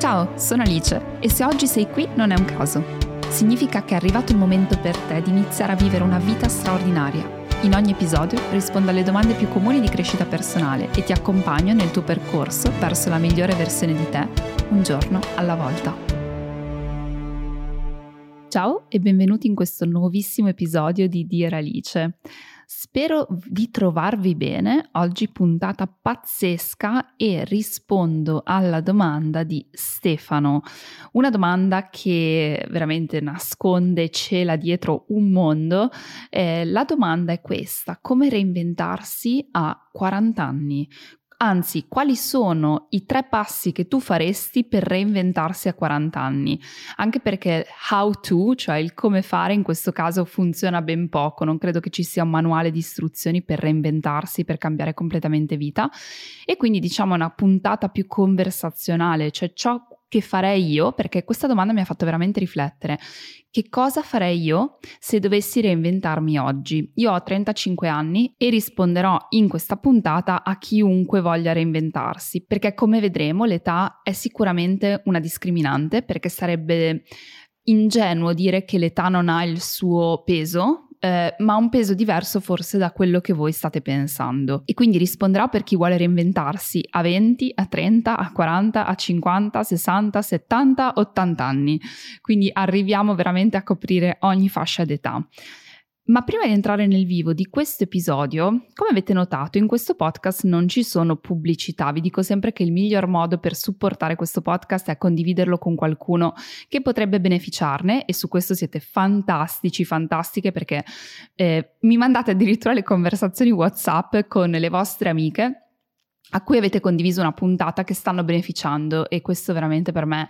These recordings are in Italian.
Ciao, sono Alice e se oggi sei qui non è un caso. Significa che è arrivato il momento per te di iniziare a vivere una vita straordinaria. In ogni episodio rispondo alle domande più comuni di crescita personale e ti accompagno nel tuo percorso verso la migliore versione di te, un giorno alla volta. Ciao e benvenuti in questo nuovissimo episodio di Dear Alice. Spero di trovarvi bene, oggi puntata pazzesca e rispondo alla domanda di Stefano, una domanda che veramente nasconde, cela dietro un mondo. Eh, la domanda è questa, come reinventarsi a 40 anni? Anzi, quali sono i tre passi che tu faresti per reinventarsi a 40 anni? Anche perché how to, cioè il come fare, in questo caso funziona ben poco. Non credo che ci sia un manuale di istruzioni per reinventarsi, per cambiare completamente vita. E quindi diciamo una puntata più conversazionale, cioè ciò che farei io, perché questa domanda mi ha fatto veramente riflettere. Che cosa farei io se dovessi reinventarmi oggi? Io ho 35 anni e risponderò in questa puntata a chiunque voglia reinventarsi, perché come vedremo l'età è sicuramente una discriminante, perché sarebbe ingenuo dire che l'età non ha il suo peso, eh, ma un peso diverso forse da quello che voi state pensando. E quindi risponderà per chi vuole reinventarsi a 20, a 30, a 40, a 50, a 60, 70, 80 anni. Quindi arriviamo veramente a coprire ogni fascia d'età. Ma prima di entrare nel vivo di questo episodio, come avete notato, in questo podcast non ci sono pubblicità. Vi dico sempre che il miglior modo per supportare questo podcast è condividerlo con qualcuno che potrebbe beneficiarne e su questo siete fantastici, fantastiche perché eh, mi mandate addirittura le conversazioni WhatsApp con le vostre amiche a cui avete condiviso una puntata che stanno beneficiando e questo veramente per me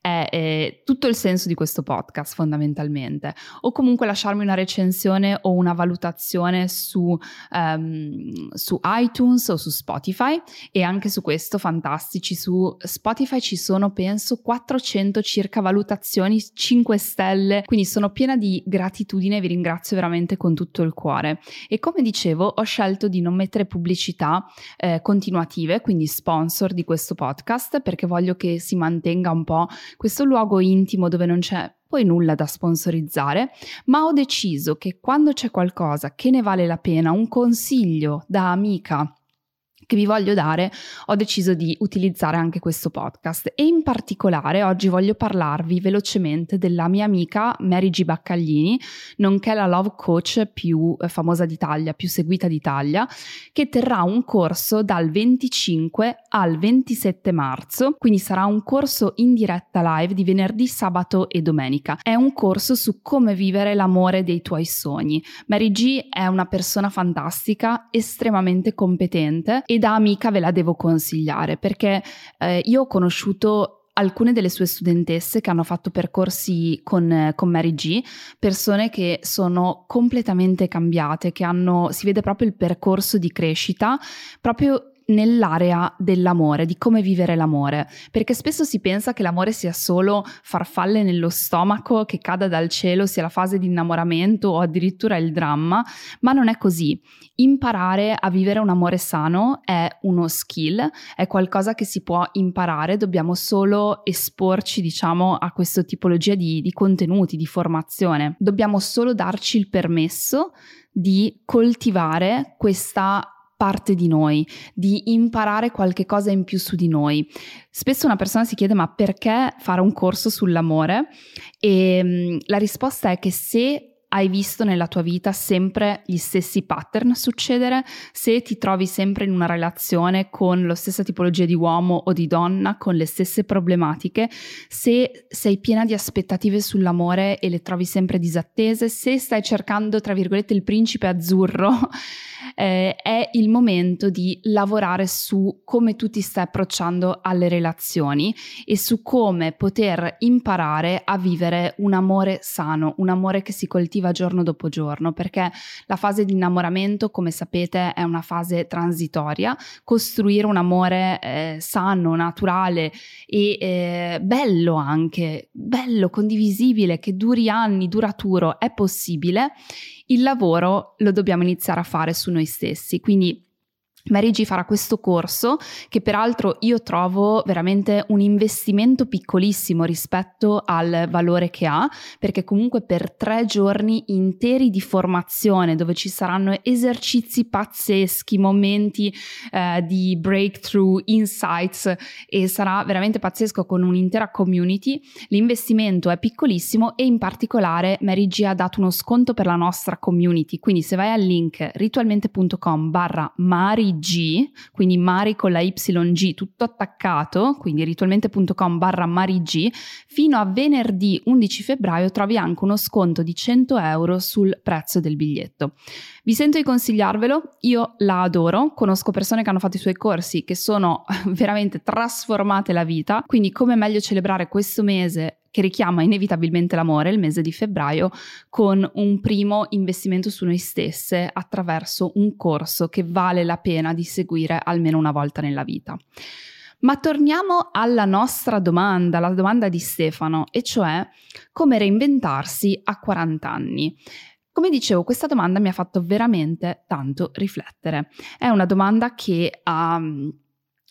è, è, tutto il senso di questo podcast fondamentalmente. O comunque lasciarmi una recensione o una valutazione su, um, su iTunes o su Spotify. E anche su questo fantastici su Spotify ci sono penso 400 circa valutazioni 5 stelle. Quindi sono piena di gratitudine vi ringrazio veramente con tutto il cuore. E come dicevo ho scelto di non mettere pubblicità eh, continuative quindi sponsor di questo podcast perché voglio che si mantenga un po' questo luogo intimo dove non c'è poi nulla da sponsorizzare, ma ho deciso che quando c'è qualcosa che ne vale la pena, un consiglio da amica che vi voglio dare, ho deciso di utilizzare anche questo podcast e in particolare oggi voglio parlarvi velocemente della mia amica Mary G. Baccaglini, nonché la love coach più eh, famosa d'Italia, più seguita d'Italia, che terrà un corso dal 25 al 27 marzo, quindi sarà un corso in diretta live di venerdì, sabato e domenica. È un corso su come vivere l'amore dei tuoi sogni. Mary G è una persona fantastica, estremamente competente e da amica ve la devo consigliare perché eh, io ho conosciuto alcune delle sue studentesse che hanno fatto percorsi con, con, Mary G, persone che sono completamente cambiate, che hanno, si vede proprio il percorso di crescita, proprio nell'area dell'amore, di come vivere l'amore, perché spesso si pensa che l'amore sia solo farfalle nello stomaco, che cada dal cielo, sia la fase di innamoramento o addirittura il dramma, ma non è così. Imparare a vivere un amore sano è uno skill, è qualcosa che si può imparare, dobbiamo solo esporci, diciamo, a questa tipologia di, di contenuti, di formazione. Dobbiamo solo darci il permesso di coltivare questa parte di noi, di imparare qualche cosa in più su di noi. Spesso una persona si chiede ma perché fare un corso sull'amore? E mm, la risposta è che se hai visto nella tua vita sempre gli stessi pattern succedere, se ti trovi sempre in una relazione con la stessa tipologia di uomo o di donna, con le stesse problematiche, se sei piena di aspettative sull'amore e le trovi sempre disattese, se stai cercando, tra virgolette, il principe azzurro, eh, è il momento di lavorare su come tu ti stai approcciando alle relazioni e su come poter imparare a vivere un amore sano, un amore che si coltiva positiva giorno dopo giorno, perché la fase di innamoramento, come sapete, è una fase transitoria. Costruire un amore eh, sano, naturale e eh, bello anche, bello, condivisibile, che duri anni, duraturo, è possibile. Il lavoro lo dobbiamo iniziare a fare su noi stessi, quindi Mary G farà questo corso che peraltro io trovo veramente un investimento piccolissimo rispetto al valore che ha perché comunque per tre giorni interi di formazione dove ci saranno esercizi pazzeschi, momenti eh, di breakthrough, insights e sarà veramente pazzesco con un'intera community, l'investimento è piccolissimo e in particolare Mary G ha dato uno sconto per la nostra community. Quindi se vai al link ritualmente.com barra Mari G, quindi Mari con la YG, tutto attaccato, quindi ritualmente.com barra MariG, fino a venerdì 11 febbraio trovi anche uno sconto di 100 euro sul prezzo del biglietto. Vi sento di consigliarvelo, io la adoro, conosco persone che hanno fatto i suoi corsi che sono veramente trasformate la vita, quindi come meglio celebrare questo mese che richiama inevitabilmente l'amore, il mese di febbraio, con un primo investimento su noi stesse attraverso un corso che vale la pena di seguire almeno una volta nella vita. Ma torniamo alla nostra domanda, la domanda di Stefano, e cioè come reinventarsi a 40 anni. Come dicevo, questa domanda mi ha fatto veramente tanto riflettere. È una domanda che ha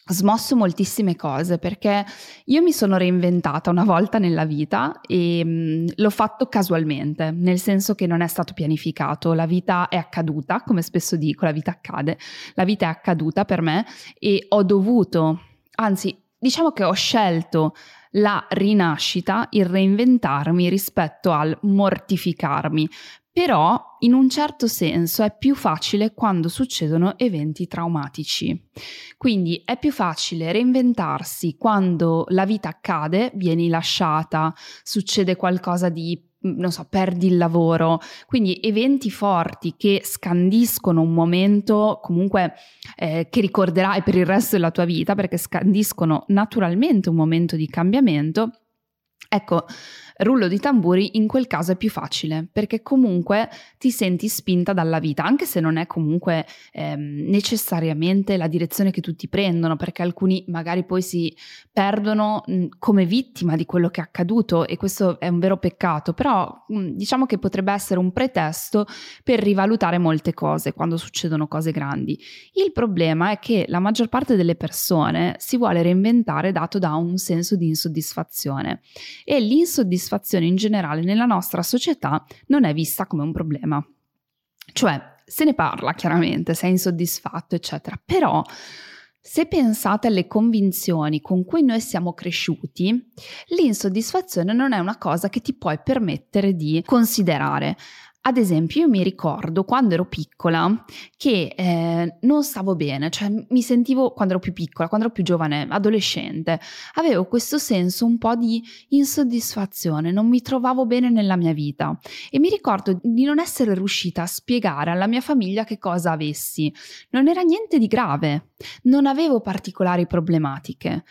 smosso moltissime cose perché io mi sono reinventata una volta nella vita e mh, mm, l'ho fatto casualmente, nel senso che non è stato pianificato, la vita è accaduta, come spesso dico, la vita accade, la vita è accaduta per me e ho dovuto, anzi diciamo che ho scelto la rinascita, il reinventarmi rispetto al mortificarmi, però in un certo senso è più facile quando succedono eventi traumatici. Quindi è più facile reinventarsi quando la vita accade, vieni lasciata, succede qualcosa di non so, perdi il lavoro, quindi eventi forti che scandiscono un momento comunque eh, che ricorderai per il resto della tua vita perché scandiscono naturalmente un momento di cambiamento. Ecco, rullo di tamburi in quel caso è più facile perché comunque ti senti spinta dalla vita, anche se non è comunque ehm, necessariamente la direzione che tutti prendono, perché alcuni magari poi si perdono mh, come vittima di quello che è accaduto e questo è un vero peccato, però mh, diciamo che potrebbe essere un pretesto per rivalutare molte cose quando succedono cose grandi. Il problema è che la maggior parte delle persone si vuole reinventare dato da un senso di insoddisfazione e l'insoddisfazione soddisfazione in generale nella nostra società non è vista come un problema. Cioè, se ne parla chiaramente, sei insoddisfatto, eccetera, però se pensate alle convinzioni con cui noi siamo cresciuti, l'insoddisfazione non è una cosa che ti puoi permettere di considerare. Ad esempio, io mi ricordo quando ero piccola che eh, non stavo bene, cioè mi sentivo quando ero più piccola, quando ero più giovane, adolescente, avevo questo senso un po' di insoddisfazione, non mi trovavo bene nella mia vita e mi ricordo di non essere riuscita a spiegare alla mia famiglia che cosa avessi. Non era niente di grave, non avevo particolari problematiche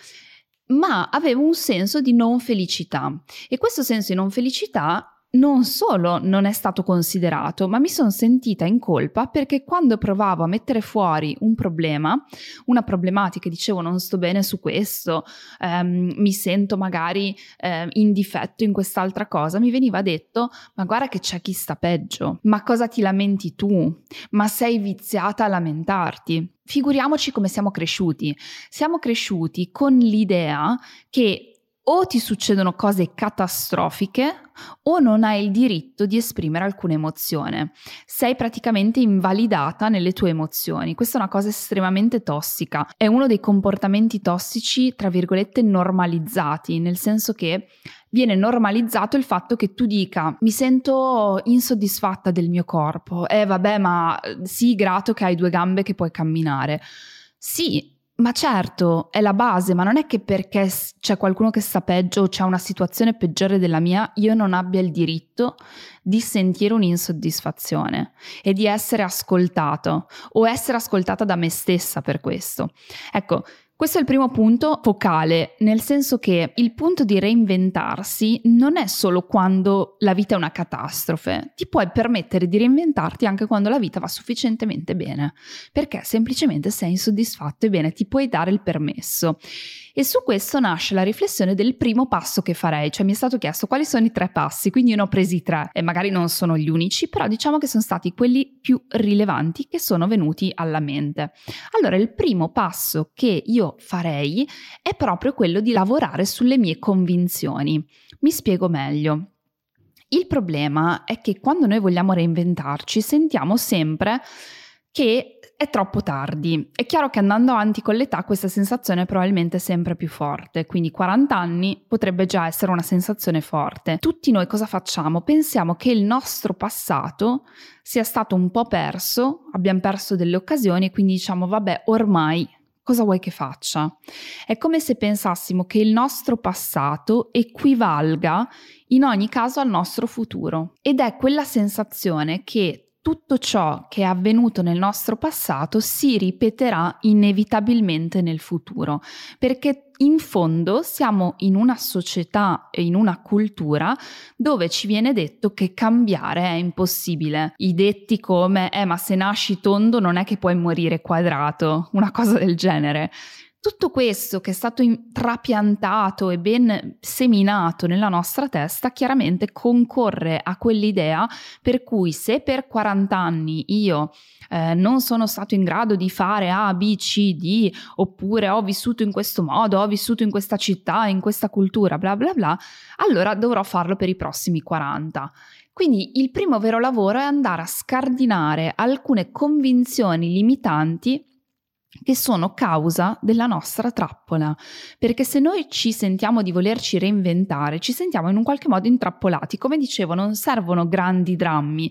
ma avevo un senso di non felicità e questo senso di non felicità non solo non è stato considerato, ma mi sono sentita in colpa perché quando provavo a mettere fuori un problema, una problematica, dicevo non sto bene su questo, ehm, mi sento magari eh, in difetto in quest'altra cosa, mi veniva detto ma guarda che c'è chi sta peggio, ma cosa ti lamenti tu? Ma sei viziata a lamentarti? Figuriamoci come siamo cresciuti. Siamo cresciuti con l'idea che o ti succedono cose catastrofiche o non hai il diritto di esprimere alcuna emozione. Sei praticamente invalidata nelle tue emozioni. Questa è una cosa estremamente tossica. È uno dei comportamenti tossici, tra virgolette, normalizzati, nel senso che viene normalizzato il fatto che tu dica mi sento insoddisfatta del mio corpo. Eh vabbè, ma sii grato che hai due gambe che puoi camminare. Sì, ma certo, è la base, ma non è che perché c'è qualcuno che sta peggio o c'è una situazione peggiore della mia, io non abbia il diritto di sentire un'insoddisfazione e di essere ascoltato o essere ascoltata da me stessa per questo. Ecco, Questo è il primo punto focale, nel senso che il punto di reinventarsi non è solo quando la vita è una catastrofe, ti puoi permettere di reinventarti anche quando la vita va sufficientemente bene, perché semplicemente sei insoddisfatto e bene, ti puoi dare il permesso. E su questo nasce la riflessione del primo passo che farei, cioè mi è stato chiesto quali sono i tre passi, quindi io ne ho presi tre e magari non sono gli unici, però diciamo che sono stati quelli più rilevanti che sono venuti alla mente. Allora, il primo passo che io farei è proprio quello di lavorare sulle mie convinzioni. Mi spiego meglio. Il problema è che quando noi vogliamo reinventarci sentiamo sempre che è troppo tardi. È chiaro che andando avanti con l'età questa sensazione è probabilmente sempre più forte, quindi 40 anni potrebbe già essere una sensazione forte. Tutti noi cosa facciamo? Pensiamo che il nostro passato sia stato un po' perso, abbiamo perso delle occasioni e quindi diciamo vabbè ormai cosa vuoi che faccia? È come se pensassimo che il nostro passato equivalga in ogni caso al nostro futuro ed è quella sensazione che tutto ciò che è avvenuto nel nostro passato si ripeterà inevitabilmente nel futuro, perché in fondo siamo in una società e in una cultura dove ci viene detto che cambiare è impossibile. I detti come eh ma se nasci tondo non è che puoi morire quadrato, una cosa del genere. Tutto questo che è stato trapiantato e ben seminato nella nostra testa chiaramente concorre a quell'idea per cui se per 40 anni io eh, non sono stato in grado di fare A, B, C, D, oppure ho vissuto in questo modo, ho vissuto in questa città, in questa cultura, bla bla bla, allora dovrò farlo per i prossimi 40. Quindi il primo vero lavoro è andare a scardinare alcune convinzioni limitanti che sono causa della nostra trappola, perché se noi ci sentiamo di volerci reinventare, ci sentiamo in un qualche modo intrappolati. Come dicevo, non servono grandi drammi,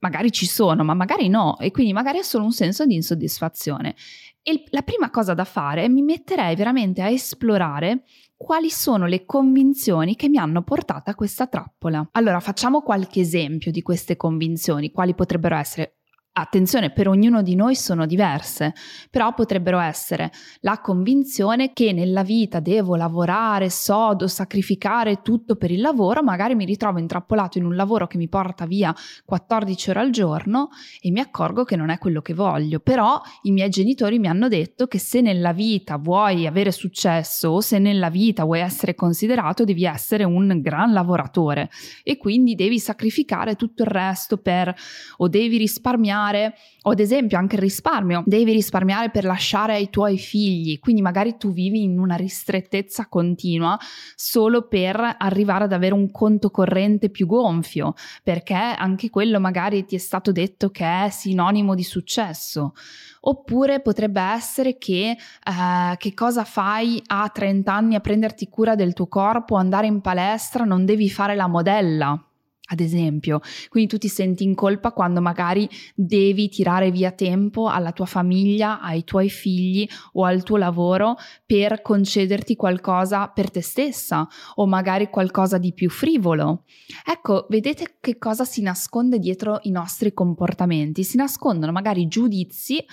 magari ci sono, ma magari no, e quindi magari è solo un senso di insoddisfazione. E la prima cosa da fare è mi metterei veramente a esplorare quali sono le convinzioni che mi hanno portato a questa trappola. Allora, facciamo qualche esempio di queste convinzioni, quali potrebbero essere Attenzione, per ognuno di noi sono diverse, però potrebbero essere la convinzione che nella vita devo lavorare sodo, sacrificare tutto per il lavoro, magari mi ritrovo intrappolato in un lavoro che mi porta via 14 ore al giorno e mi accorgo che non è quello che voglio, però i miei genitori mi hanno detto che se nella vita vuoi avere successo o se nella vita vuoi essere considerato devi essere un gran lavoratore e quindi devi sacrificare tutto il resto per o devi risparmiare risparmiare o ad esempio anche il risparmio, devi risparmiare per lasciare ai tuoi figli, quindi magari tu vivi in una ristrettezza continua solo per arrivare ad avere un conto corrente più gonfio, perché anche quello magari ti è stato detto che è sinonimo di successo. Oppure potrebbe essere che, eh, che cosa fai a 30 anni a prenderti cura del tuo corpo, andare in palestra, non devi fare la modella ad esempio. Quindi tu ti senti in colpa quando magari devi tirare via tempo alla tua famiglia, ai tuoi figli o al tuo lavoro per concederti qualcosa per te stessa o magari qualcosa di più frivolo. Ecco, vedete che cosa si nasconde dietro i nostri comportamenti? Si nascondono magari giudizi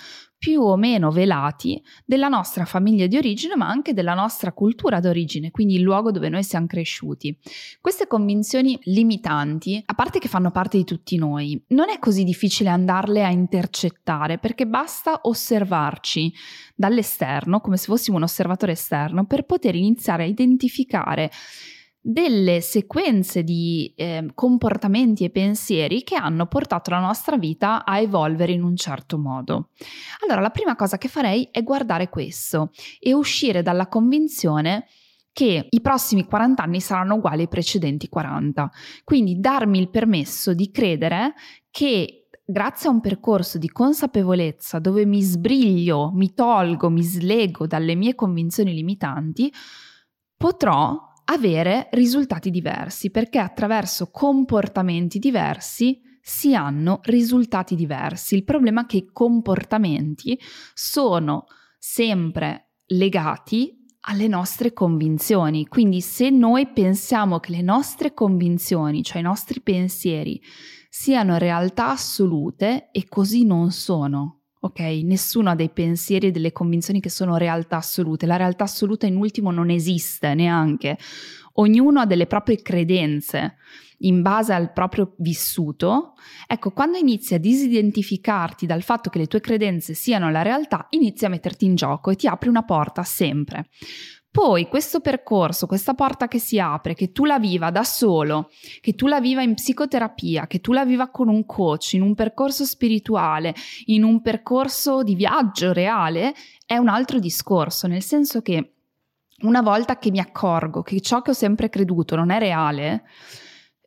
più o meno velati della nostra famiglia di origine, ma anche della nostra cultura d'origine, quindi il luogo dove noi siamo cresciuti. Queste convinzioni limitanti, a parte che fanno parte di tutti noi, non è così difficile andarle a intercettare perché basta osservarci dall'esterno, come se fossimo un osservatore esterno, per poter iniziare a identificare delle sequenze di eh, comportamenti e pensieri che hanno portato la nostra vita a evolvere in un certo modo. Allora, la prima cosa che farei è guardare questo e uscire dalla convinzione che i prossimi 40 anni saranno uguali ai precedenti 40. Quindi darmi il permesso di credere che grazie a un percorso di consapevolezza dove mi sbriglio, mi tolgo, mi slego dalle mie convinzioni limitanti, potrò avere risultati diversi, perché attraverso comportamenti diversi si hanno risultati diversi. Il problema è che i comportamenti sono sempre legati alle nostre convinzioni. Quindi se noi pensiamo che le nostre convinzioni, cioè i nostri pensieri, siano realtà assolute e così non sono, ok? Nessuno ha dei pensieri e delle convinzioni che sono realtà assolute. La realtà assoluta in ultimo non esiste neanche. Ognuno ha delle proprie credenze in base al proprio vissuto. Ecco, quando inizi a disidentificarti dal fatto che le tue credenze siano la realtà, inizi a metterti in gioco e ti apri una porta sempre. Poi questo percorso, questa porta che si apre, che tu la viva da solo, che tu la viva in psicoterapia, che tu la viva con un coach, in un percorso spirituale, in un percorso di viaggio reale, è un altro discorso, nel senso che una volta che mi accorgo che ciò che ho sempre creduto non è reale,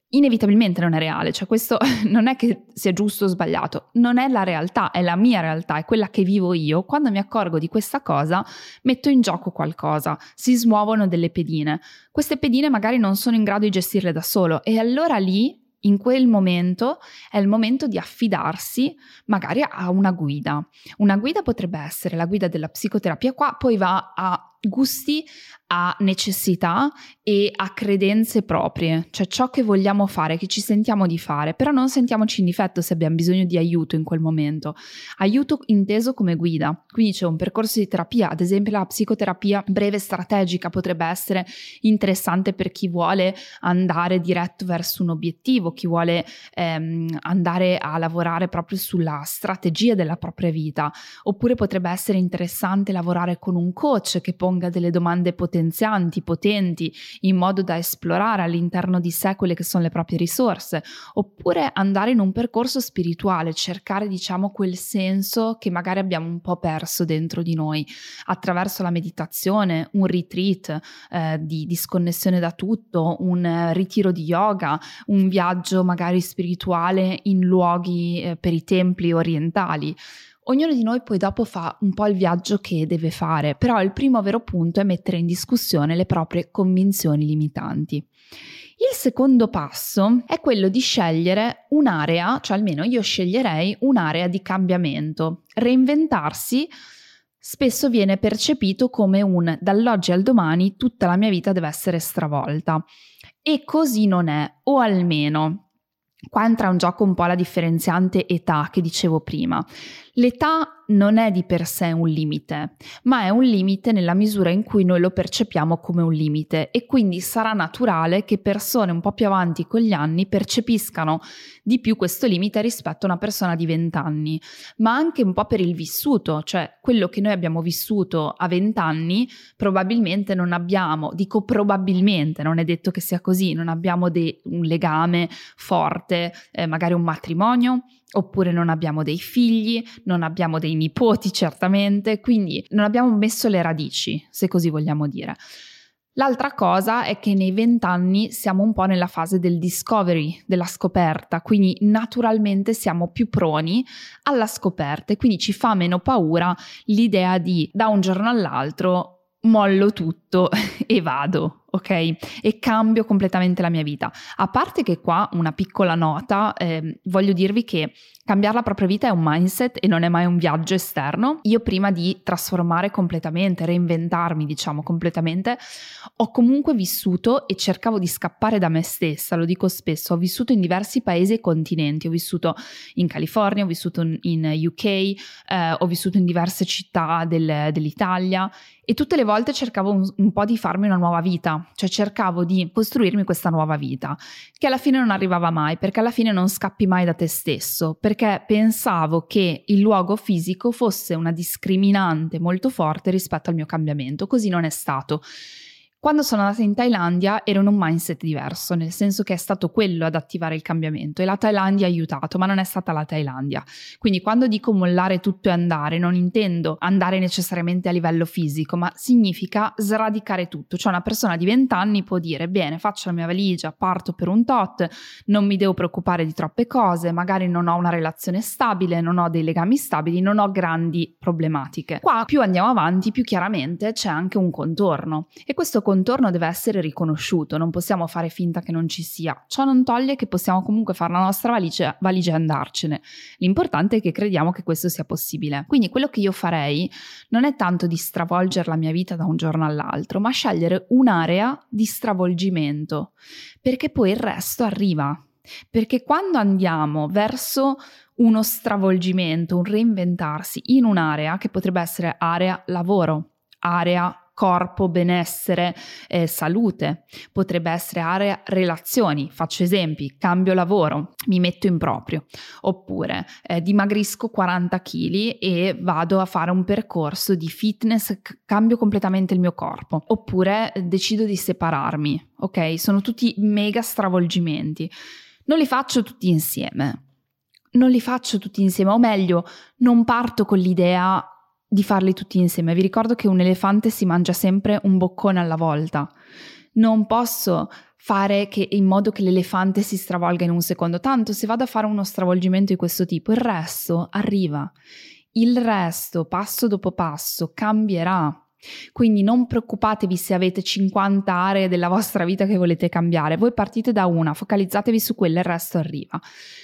inevitabilmente non è reale, cioè questo non è che sia giusto o sbagliato, non è la realtà, è la mia realtà, è quella che vivo io. Quando mi accorgo di questa cosa, metto in gioco qualcosa, si smuovono delle pedine. Queste pedine magari non sono in grado di gestirle da solo e allora lì in quel momento è il momento di affidarsi magari a una guida. Una guida potrebbe essere la guida della psicoterapia, qua poi va a gusti a necessità e a credenze proprie, cioè ciò che vogliamo fare, che ci sentiamo di fare, però non sentiamoci in difetto se abbiamo bisogno di aiuto in quel momento. Aiuto inteso come guida, quindi c'è un percorso di terapia, ad esempio la psicoterapia breve strategica potrebbe essere interessante per chi vuole andare diretto verso un obiettivo, chi vuole ehm, andare a lavorare proprio sulla strategia della propria vita, oppure potrebbe essere interessante lavorare con un coach che ponga delle domande potenzianti, potenti, in modo da esplorare all'interno di sé quelle che sono le proprie risorse, oppure andare in un percorso spirituale, cercare diciamo quel senso che magari abbiamo un po' perso dentro di noi attraverso la meditazione, un retreat eh, di disconnessione da tutto, un eh, ritiro di yoga, un viaggio magari spirituale in luoghi eh, per i templi orientali. Ognuno di noi poi dopo fa un po' il viaggio che deve fare, però il primo vero punto è mettere in discussione le proprie convinzioni limitanti. Il secondo passo è quello di scegliere un'area, cioè almeno io sceglierei un'area di cambiamento. Reinventarsi spesso viene percepito come un dall'oggi al domani tutta la mia vita deve essere stravolta. E così non è, o almeno Qua entra in gioco un po' la differenziante età che dicevo prima. L'età non è di per sé un limite, ma è un limite nella misura in cui noi lo percepiamo come un limite e quindi sarà naturale che persone un po' più avanti con gli anni percepiscano di più questo limite rispetto a una persona di 20 anni, ma anche un po' per il vissuto, cioè quello che noi abbiamo vissuto a 20 anni probabilmente non abbiamo, dico probabilmente, non è detto che sia così, non abbiamo de- un legame forte, eh, magari un matrimonio, oppure non abbiamo dei figli, non abbiamo dei nipoti certamente, quindi non abbiamo messo le radici, se così vogliamo dire. L'altra cosa è che nei vent'anni siamo un po' nella fase del discovery, della scoperta, quindi naturalmente siamo più proni alla scoperta e quindi ci fa meno paura l'idea di da un giorno all'altro mollo tutto e vado, ok? E cambio completamente la mia vita. A parte che qua una piccola nota, eh, voglio dirvi che cambiare la propria vita è un mindset e non è mai un viaggio esterno. Io prima di trasformare completamente, reinventarmi, diciamo completamente, ho comunque vissuto e cercavo di scappare da me stessa, lo dico spesso, ho vissuto in diversi paesi e continenti, ho vissuto in California, ho vissuto in UK, eh, ho vissuto in diverse città del, dell'Italia e tutte le volte cercavo un, un, po' di farmi una nuova vita, cioè cercavo di costruirmi questa nuova vita, che alla fine non arrivava mai, perché alla fine non scappi mai da te stesso, perché pensavo che il luogo fisico fosse una discriminante molto forte rispetto al mio cambiamento, così non è stato. Quando sono andata in Thailandia ero in un mindset diverso, nel senso che è stato quello ad attivare il cambiamento e la Thailandia ha aiutato, ma non è stata la Thailandia. Quindi quando dico mollare tutto e andare, non intendo andare necessariamente a livello fisico, ma significa sradicare tutto. Cioè una persona di 20 anni può dire, bene, faccio la mia valigia, parto per un tot, non mi devo preoccupare di troppe cose, magari non ho una relazione stabile, non ho dei legami stabili, non ho grandi problematiche. Qua più andiamo avanti, più chiaramente c'è anche un contorno e questo contorno deve essere riconosciuto, non possiamo fare finta che non ci sia. Ciò non toglie che possiamo comunque fare la nostra valigia, valigia e andarcene. L'importante è che crediamo che questo sia possibile. Quindi quello che io farei non è tanto di stravolgere la mia vita da un giorno all'altro, ma scegliere un'area di stravolgimento, perché poi il resto arriva perché quando andiamo verso uno stravolgimento, un reinventarsi in un'area che potrebbe essere area lavoro, area corpo, benessere, eh, salute, potrebbe essere area relazioni, faccio esempi, cambio lavoro, mi metto in proprio, oppure eh, dimagrisco 40 kg e vado a fare un percorso di fitness, c- cambio completamente il mio corpo, oppure eh, decido di separarmi, ok? Sono tutti mega stravolgimenti. Non li faccio tutti insieme. Non li faccio tutti insieme, o meglio, non parto con l'idea di farli tutti insieme. Vi ricordo che un elefante si mangia sempre un boccone alla volta. Non posso fare che, in modo che l'elefante si stravolga in un secondo. Tanto se vado a fare uno stravolgimento di questo tipo, il resto arriva. Il resto, passo dopo passo, cambierà. Quindi non preoccupatevi se avete 50 aree della vostra vita che volete cambiare, voi partite da una, focalizzatevi su quella e il resto arriva.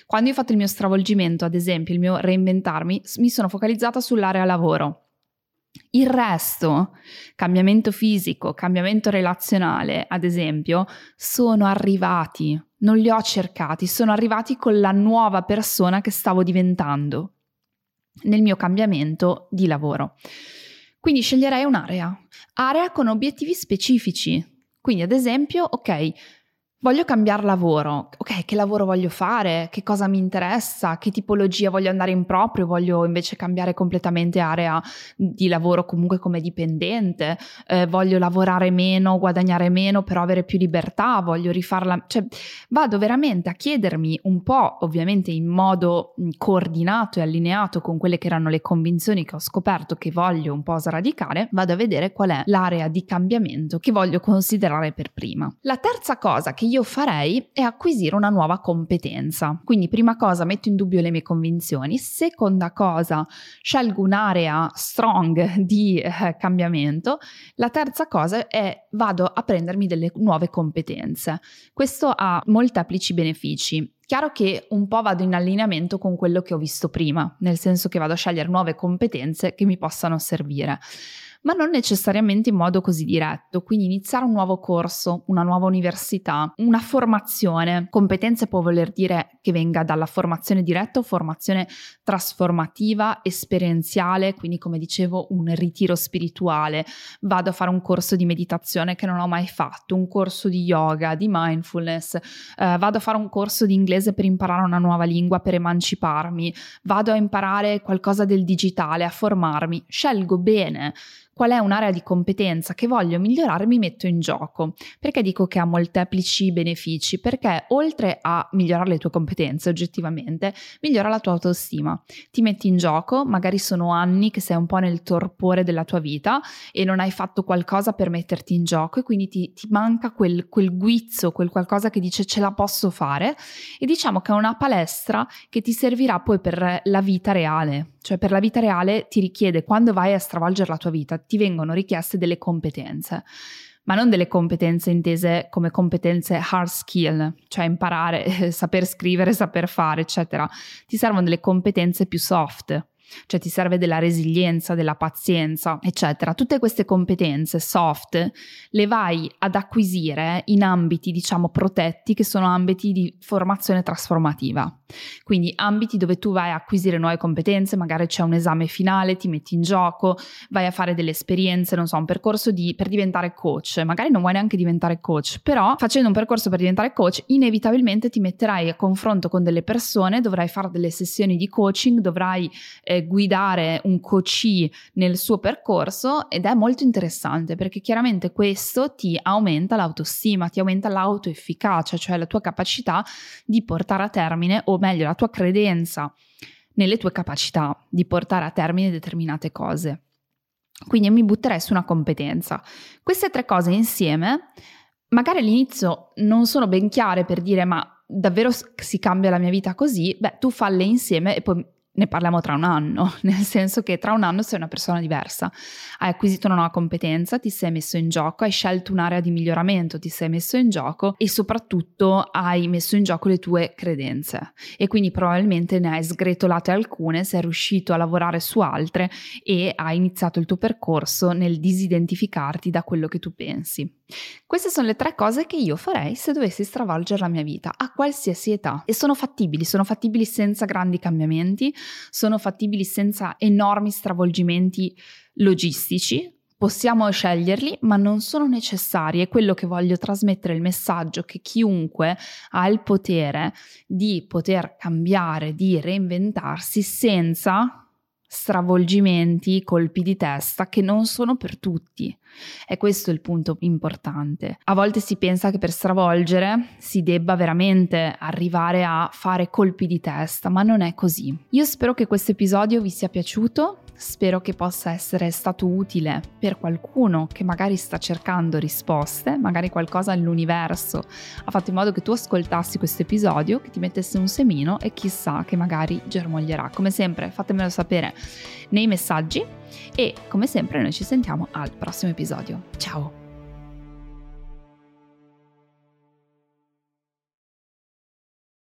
Quando io ho fatto il mio stravolgimento, ad esempio il mio reinventarmi, mi sono focalizzata sull'area lavoro. Il resto, cambiamento fisico, cambiamento relazionale, ad esempio, sono arrivati, non li ho cercati, sono arrivati con la nuova persona che stavo diventando nel mio cambiamento di lavoro. Quindi sceglierei un'area, area con obiettivi specifici. Quindi ad esempio, ok, Voglio cambiare lavoro. Ok, che lavoro voglio fare? Che cosa mi interessa? Che tipologia voglio andare in proprio? Voglio invece cambiare completamente area di lavoro comunque come dipendente? Eh, voglio lavorare meno, guadagnare meno, però avere più libertà? Voglio rifarla? Cioè, vado veramente a chiedermi un po', ovviamente in modo coordinato e allineato con quelle che erano le convinzioni che ho scoperto che voglio un po' sradicare, vado a vedere qual è l'area di cambiamento che voglio considerare per prima. La terza cosa che io io farei è acquisire una nuova competenza. Quindi prima cosa metto in dubbio le mie convinzioni, seconda cosa scelgo un'area strong di eh, cambiamento, la terza cosa è vado a prendermi delle nuove competenze. Questo ha molteplici benefici. Chiaro che un po' vado in allineamento con quello che ho visto prima, nel senso che vado a scegliere nuove competenze che mi possano servire ma non necessariamente in modo così diretto. Quindi iniziare un nuovo corso, una nuova università, una formazione. Competenze può voler dire che venga dalla formazione diretta o formazione trasformativa, esperienziale, quindi come dicevo un ritiro spirituale. Vado a fare un corso di meditazione che non ho mai fatto, un corso di yoga, di mindfulness, eh, vado a fare un corso di inglese per imparare una nuova lingua, per emanciparmi, vado a imparare qualcosa del digitale, a formarmi. Scelgo bene qual è un'area di competenza che voglio migliorare, mi metto in gioco. Perché dico che ha molteplici benefici? Perché oltre a migliorare le tue competenze oggettivamente, migliora la tua autostima. Ti metti in gioco, magari sono anni che sei un po' nel torpore della tua vita e non hai fatto qualcosa per metterti in gioco e quindi ti, ti manca quel, quel guizzo, quel qualcosa che dice ce la posso fare e diciamo che è una palestra che ti servirà poi per la vita reale cioè per la vita reale ti richiede, quando vai a stravolgere la tua vita, ti vengono richieste delle competenze, ma non delle competenze intese come competenze hard skill, cioè imparare, saper scrivere, saper fare, eccetera. Ti servono delle competenze più soft, cioè ti serve della resilienza, della pazienza, eccetera. Tutte queste competenze soft le vai ad acquisire in ambiti, diciamo, protetti che sono ambiti di formazione trasformativa. Quindi ambiti dove tu vai a acquisire nuove competenze, magari c'è un esame finale, ti metti in gioco, vai a fare delle esperienze, non so, un percorso di, per diventare coach. Magari non vuoi neanche diventare coach, però facendo un percorso per diventare coach, inevitabilmente ti metterai a confronto con delle persone, dovrai fare delle sessioni di coaching, dovrai eh, guidare un coachee nel suo percorso ed è molto interessante perché chiaramente questo ti aumenta l'autostima, ti aumenta l'autoefficacia, cioè la tua capacità di portare a termine o meglio la tua credenza nelle tue capacità di portare a termine determinate cose. Quindi mi butterei su una competenza. Queste tre cose insieme, magari all'inizio non sono ben chiare per dire ma davvero si cambia la mia vita così, beh tu falle insieme e poi ne parliamo tra un anno, nel senso che tra un anno sei una persona diversa, hai acquisito una nuova competenza, ti sei messo in gioco, hai scelto un'area di miglioramento, ti sei messo in gioco e soprattutto hai messo in gioco le tue credenze. E quindi probabilmente ne hai sgretolate alcune, sei riuscito a lavorare su altre e hai iniziato il tuo percorso nel disidentificarti da quello che tu pensi. Queste sono le tre cose che io farei se dovessi stravolgere la mia vita a qualsiasi età. E sono fattibili, sono fattibili senza grandi cambiamenti, sono fattibili senza enormi stravolgimenti logistici. Possiamo sceglierli, ma non sono necessari. È quello che voglio trasmettere il messaggio che chiunque ha il potere di poter cambiare, di reinventarsi senza stravolgimenti, colpi di testa che non sono per tutti. E questo è il punto importante. A volte si pensa che per stravolgere si debba veramente arrivare a fare colpi di testa, ma non è così. Io spero che questo episodio vi sia piaciuto. Spero che possa essere stato utile per qualcuno che magari sta cercando risposte, magari qualcosa nell'universo ha fatto in modo che tu ascoltassi questo episodio, che ti mettesse un semino e chissà che magari germoglierà. Come sempre fatemelo sapere nei messaggi e come sempre noi ci sentiamo al prossimo episodio. Ciao!